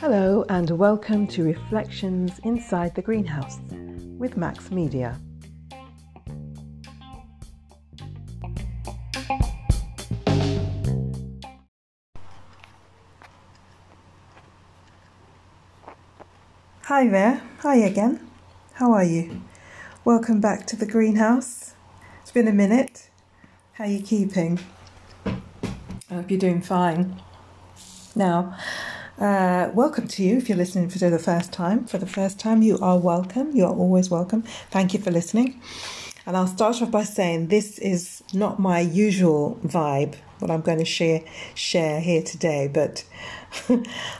Hello, and welcome to Reflections Inside the Greenhouse with Max Media. Hi there, hi again. How are you? Welcome back to the greenhouse. It's been a minute. How are you keeping? I hope you're doing fine. Now, uh, welcome to you if you're listening for the first time. For the first time, you are welcome. You are always welcome. Thank you for listening. And I'll start off by saying this is not my usual vibe, what I'm going to share share here today, but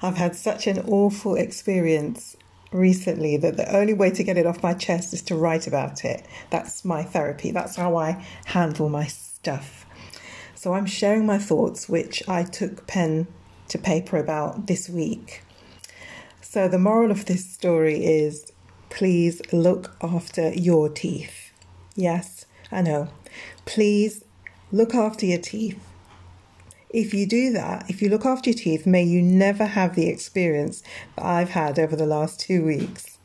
I've had such an awful experience recently that the only way to get it off my chest is to write about it. That's my therapy. That's how I handle my stuff. So I'm sharing my thoughts, which I took pen to paper about this week. So the moral of this story is please look after your teeth. Yes, I know. Please look after your teeth. If you do that, if you look after your teeth, may you never have the experience that I've had over the last two weeks.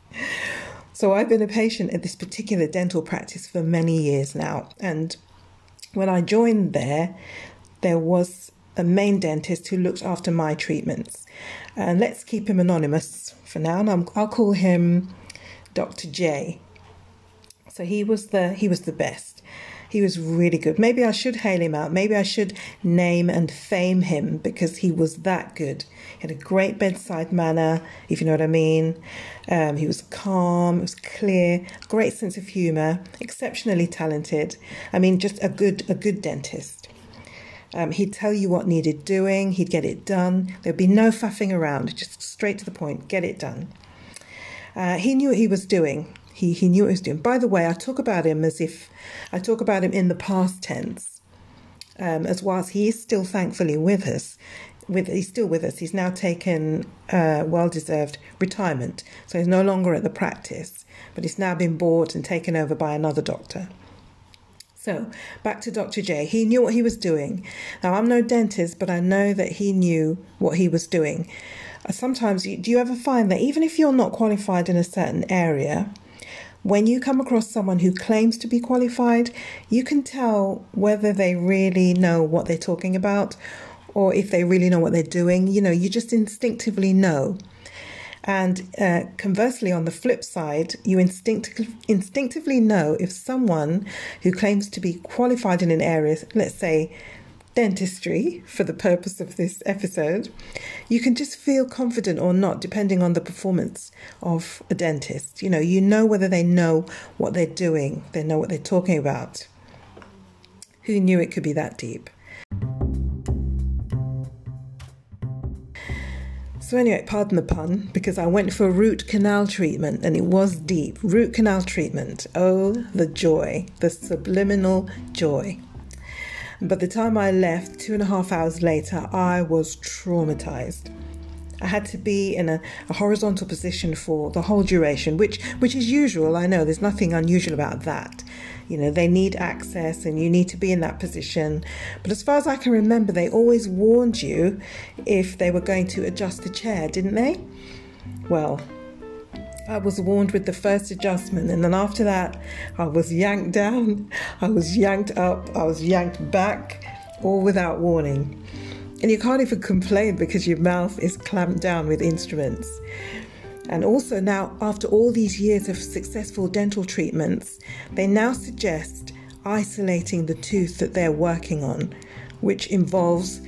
So, I've been a patient at this particular dental practice for many years now. And when I joined there, there was a main dentist who looked after my treatments. And let's keep him anonymous for now. And i will call him Dr. J. So he was the he was the best. He was really good. Maybe I should hail him out. Maybe I should name and fame him because he was that good. He had a great bedside manner, if you know what I mean. Um, he was calm, he was clear, great sense of humour, exceptionally talented. I mean, just a good a good dentist. Um, he'd tell you what needed doing. He'd get it done. There'd be no faffing around. Just straight to the point. Get it done. Uh, he knew what he was doing. He, he knew what he was doing. By the way, I talk about him as if I talk about him in the past tense, um, as whilst he is still thankfully with us. With he's still with us. He's now taken uh, well-deserved retirement, so he's no longer at the practice, but he's now been bought and taken over by another doctor. So back to Dr. J. He knew what he was doing. Now I'm no dentist, but I know that he knew what he was doing. Uh, sometimes, do you ever find that even if you're not qualified in a certain area, when you come across someone who claims to be qualified, you can tell whether they really know what they're talking about or if they really know what they're doing. You know, you just instinctively know. And uh, conversely, on the flip side, you instinct- instinctively know if someone who claims to be qualified in an area, let's say dentistry for the purpose of this episode, you can just feel confident or not depending on the performance of a dentist. You know, you know whether they know what they're doing, they know what they're talking about. Who knew it could be that deep? So, anyway, pardon the pun, because I went for root canal treatment and it was deep. Root canal treatment. Oh, the joy, the subliminal joy. But the time I left, two and a half hours later, I was traumatized. I had to be in a, a, horizontal position for the whole duration, which which is usual. I know there's nothing unusual about that. You know, they need access and you need to be in that position. But as far as I can remember, they always warned you if they were going to adjust the chair, didn't they? Well, I was warned with the first adjustment, and then after that, I was yanked down, I was yanked up, I was yanked back, all without warning. And you can't even complain because your mouth is clamped down with instruments. And also, now, after all these years of successful dental treatments, they now suggest isolating the tooth that they're working on, which involves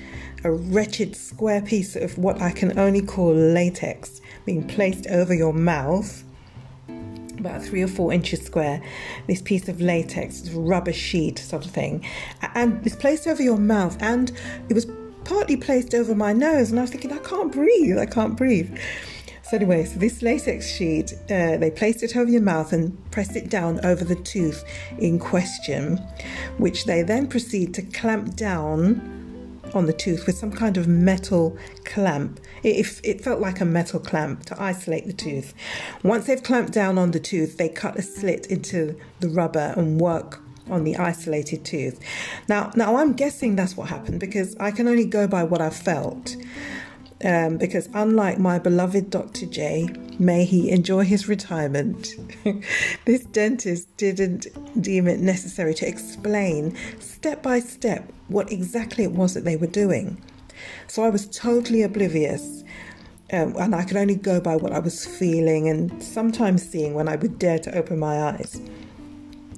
a wretched square piece of what I can only call latex being placed over your mouth, about three or four inches square, this piece of latex, rubber sheet sort of thing, and it's placed over your mouth, and it was partly placed over my nose, and I was thinking, I can't breathe, I can't breathe. So anyway, so this latex sheet, uh, they placed it over your mouth and pressed it down over the tooth in question, which they then proceed to clamp down on the tooth with some kind of metal clamp. It, it, felt like a metal clamp to isolate the tooth. Once they've clamped down on the tooth, they cut a slit into the rubber and work on the isolated tooth. Now, now I'm guessing that's what happened because I can only go by what I felt. Um, because unlike my beloved Dr. J, may he enjoy his retirement, this dentist didn't deem it necessary to explain step by step what exactly it was that they were doing. So I was totally oblivious. Um, and I could only go by what I was feeling and sometimes seeing when I would dare to open my eyes.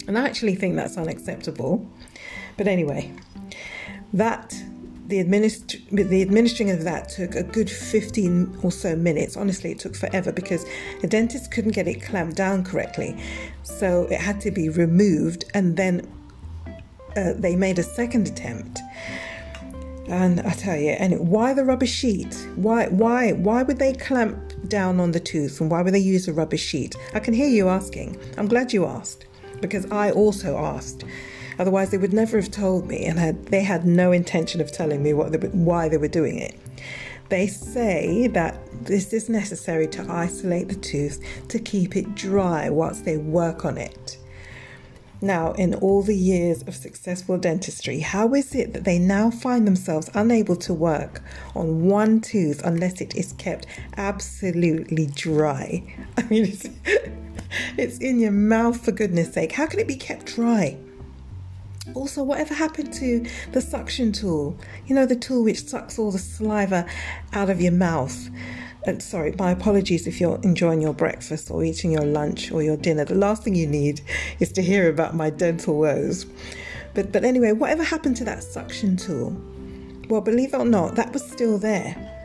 And I actually think that's unacceptable. But anyway, that the, administ- the administering of that took a good 15 or so minutes. Honestly, it took forever because the dentist couldn't get it clamped down correctly. So it had to be removed, and then uh, they made a second attempt. And I tell you, and why the rubber sheet? Why, why, why would they clamp down on the tooth, and why would they use a rubber sheet? I can hear you asking. I'm glad you asked because I also asked. Otherwise, they would never have told me, and had, they had no intention of telling me what they, why they were doing it. They say that this is necessary to isolate the tooth to keep it dry whilst they work on it. Now, in all the years of successful dentistry, how is it that they now find themselves unable to work on one tooth unless it is kept absolutely dry? I mean, it's, it's in your mouth for goodness sake. How can it be kept dry? Also, whatever happened to the suction tool? You know, the tool which sucks all the saliva out of your mouth. Uh, sorry, my apologies if you're enjoying your breakfast or eating your lunch or your dinner. The last thing you need is to hear about my dental woes. But, but anyway, whatever happened to that suction tool? Well, believe it or not, that was still there.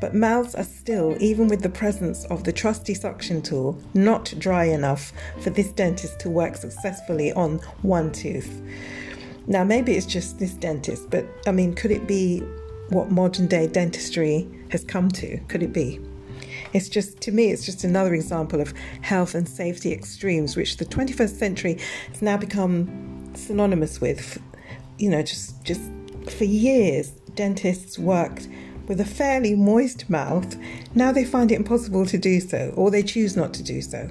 But mouths are still, even with the presence of the trusty suction tool, not dry enough for this dentist to work successfully on one tooth. Now, maybe it's just this dentist, but I mean, could it be what modern day dentistry has come to? Could it be? It's just, to me, it's just another example of health and safety extremes, which the 21st century has now become synonymous with. You know, just, just for years, dentists worked with a fairly moist mouth. Now they find it impossible to do so, or they choose not to do so.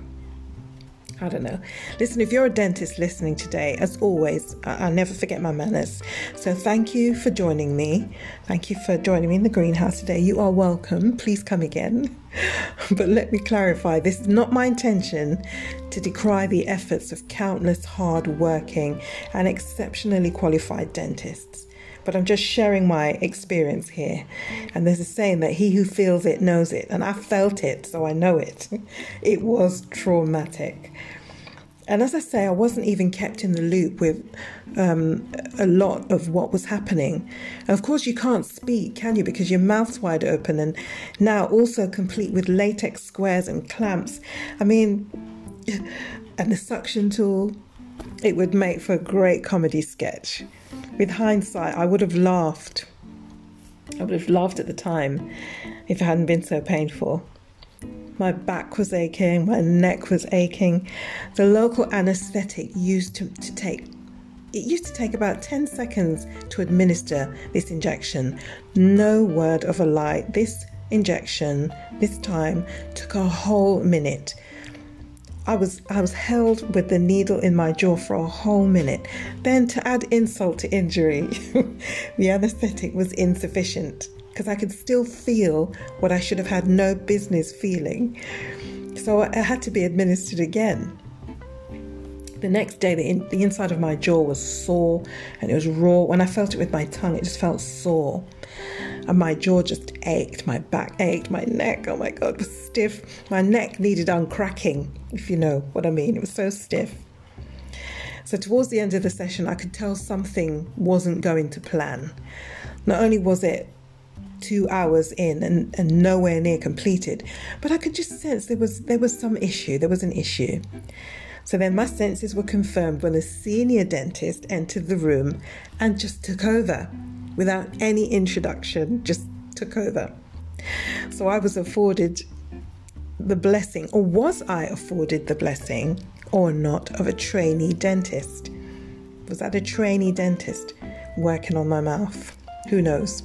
I don't know. Listen, if you're a dentist listening today, as always, I- will never forget my manners. So thank you for joining me. Thank you for joining me in the greenhouse today. You are welcome. Please come again. but let me clarify this is not my intention to decry the efforts of countless hard working and exceptionally qualified dentists but I'm just sharing my experience here. And there's a saying that he who feels it knows it, and I felt it, so I know it. It was traumatic. And as I say, I wasn't even kept in the loop with um, a lot of what was happening. And of course, you can't speak, can you? Because your mouth's wide open, and now also complete with latex squares and clamps. I mean, and the suction tool, it would make for a great comedy sketch with hindsight, I would have laughed. I would have laughed at the time if it hadn't been so painful. My back was aching, my neck was aching. The local anaesthetic used to, to take it used to take about 10 seconds to administer this injection. No word of a lie. This injection, this time, took a whole minute. I was I was held with the needle in my jaw for a whole minute. Then to add insult to injury, the anesthetic was insufficient because I could still feel what I should have had no business feeling. So it had to be administered again. The next day, the, in, the inside of my jaw was sore and it was raw. When I felt it with my tongue, it just felt sore and my jaw just ached, my back ached, my neck, oh my God, was stiff. My neck needed uncracking, if you know what I mean. It was so stiff. So, towards the end of the session, I could tell something wasn't going to plan. Not only was it two hours in and, and nowhere near completed, but I could just sense there was there was some issue. There was an issue. So then my senses were confirmed when a senior dentist entered the room and just took over without any introduction, just took over. So I was afforded the blessing, or was I afforded the blessing or not, of a trainee dentist? Was that a trainee dentist working on my mouth? Who knows?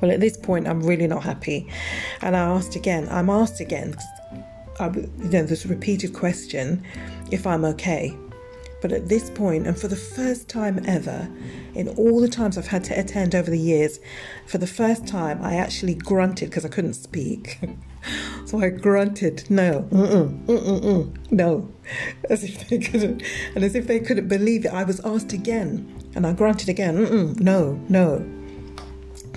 Well, at this point, I'm really not happy. And I asked again, I'm asked again, I, you know, this repeated question if I'm okay. But at this point, and for the first time ever, in all the times I've had to attend over the years, for the first time I actually grunted because I couldn't speak. so I grunted, no, mm-mm, mm-mm, mm, no, as if they couldn't, and as if they couldn't believe it. I was asked again, and I grunted again, no, no.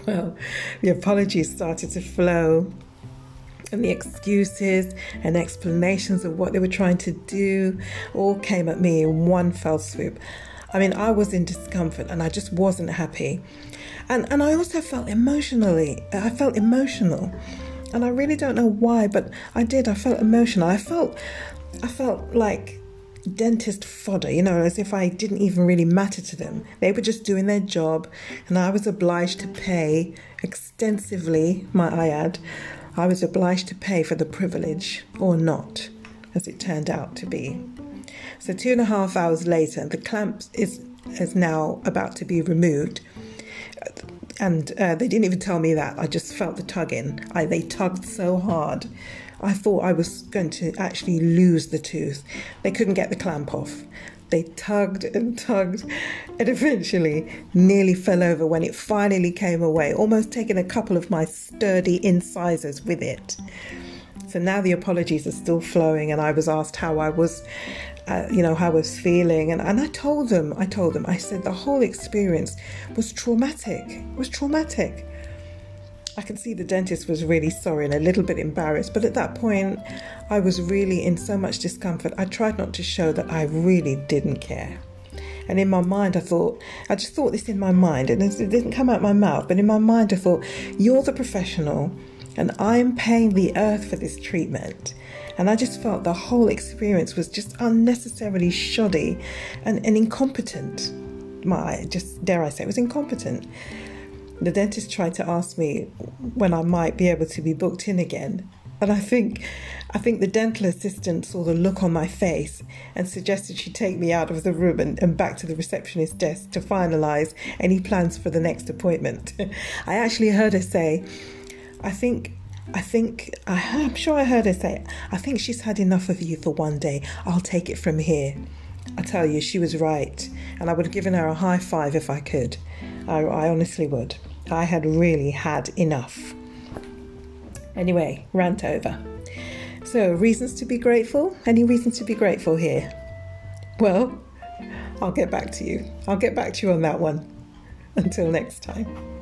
Well, the apologies started to flow and the excuses and explanations of what they were trying to do all came at me in one fell swoop. I mean, I was in discomfort and I just wasn't happy. And and I also felt emotionally, I felt emotional. And I really don't know why, but I did. I felt emotional. I felt I felt like dentist fodder, you know, as if I didn't even really matter to them. They were just doing their job, and I was obliged to pay extensively, my I add, I was obliged to pay for the privilege or not, as it turned out to be. So, two and a half hours later, the clamp is, is now about to be removed. And uh, they didn't even tell me that. I just felt the tugging. I, they tugged so hard. I thought I was going to actually lose the tooth. They couldn't get the clamp off. They tugged and tugged and eventually nearly fell over when it finally came away, almost taking a couple of my sturdy incisors with it. So now the apologies are still flowing, and I was asked how I was, uh, you know, how I was feeling, and, and I told them, I told them, I said the whole experience was traumatic, it was traumatic. I can see the dentist was really sorry and a little bit embarrassed, but at that point, I was really in so much discomfort. I tried not to show that I really didn't care. And in my mind, I thought, I just thought this in my mind, and it didn't come out my mouth, but in my mind, I thought, you're the professional, and I'm paying the earth for this treatment. And I just felt the whole experience was just unnecessarily shoddy and, and incompetent. My, just dare I say, it was incompetent the dentist tried to ask me when I might be able to be booked in again. And I think I think the dental assistant saw the look on my face and suggested she take me out of the room and, and back to the receptionist desk to finalise any plans for the next appointment. I actually heard her say, I think I think I, I'm sure I heard her say, I think she's had enough of you for one day. I'll take it from here. I tell you, she was right, and I would have given her a high five if I could. I, I honestly would. I had really had enough. Anyway, rant over. So, reasons to be grateful? Any reasons to be grateful here? Well, I'll get back to you. I'll get back to you on that one. Until next time.